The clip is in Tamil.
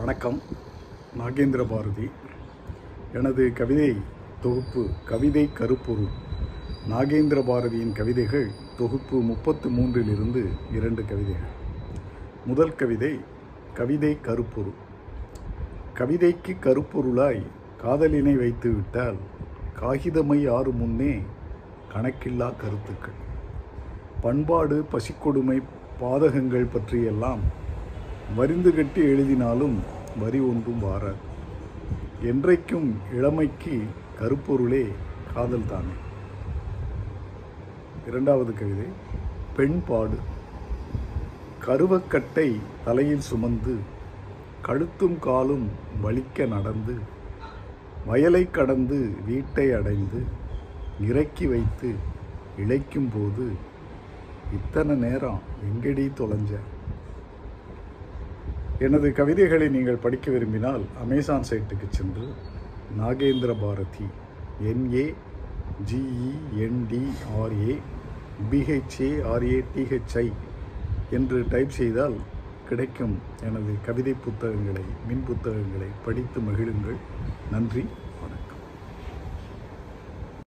வணக்கம். நாகேந்திர பாரதி. எனது கவிதை தொகுப்பு கவிதை கருப்பொருள். நாகேந்திர பாரதியின் கவிதைகள் தொகுப்பு முப்பத்து மூன்றிலிருந்து இரண்டு கவிதைகள். முதல் கவிதை கவிதை கருப்பொருள். கவிதைக்கு கருப்பொருளாய் காதலினை வைத்துவிட்டால் காகிதமை ஆறு முன்னே கணக்கில்லா கருத்துக்கள். பண்பாடு பசிக்கொடுமை பாதகங்கள் பற்றியெல்லாம் வரிந்து கட்டி எழுதினாலும் வரி ஒன்றும் வாராது என்றைக்கும் இளமைக்கு கருப்பொருளே காதல் தானே. இரண்டாவது கவிதை பெண் பாடு. கருவக்கட்டை தலையில் சுமந்து கழுத்தும் காலும் வலிக்க நடந்து வயலை கடந்து வீட்டை அடைந்து இறக்கி வைத்து இழைக்கும் போது இத்தனை நேரம் எங்கடி தொலைஞ்ச? எனது கவிதைகளை நீங்கள் படிக்க விரும்பினால் அமேசான் சைட்டுக்கு சென்று Nagendra Bharathi N A G E N D R A P H A R A D H I என்று டைப் செய்தால் கிடைக்கும் எனது கவிதை புத்தகங்களை மின் புத்தகங்களை படித்து மகிழுங்கள். நன்றி.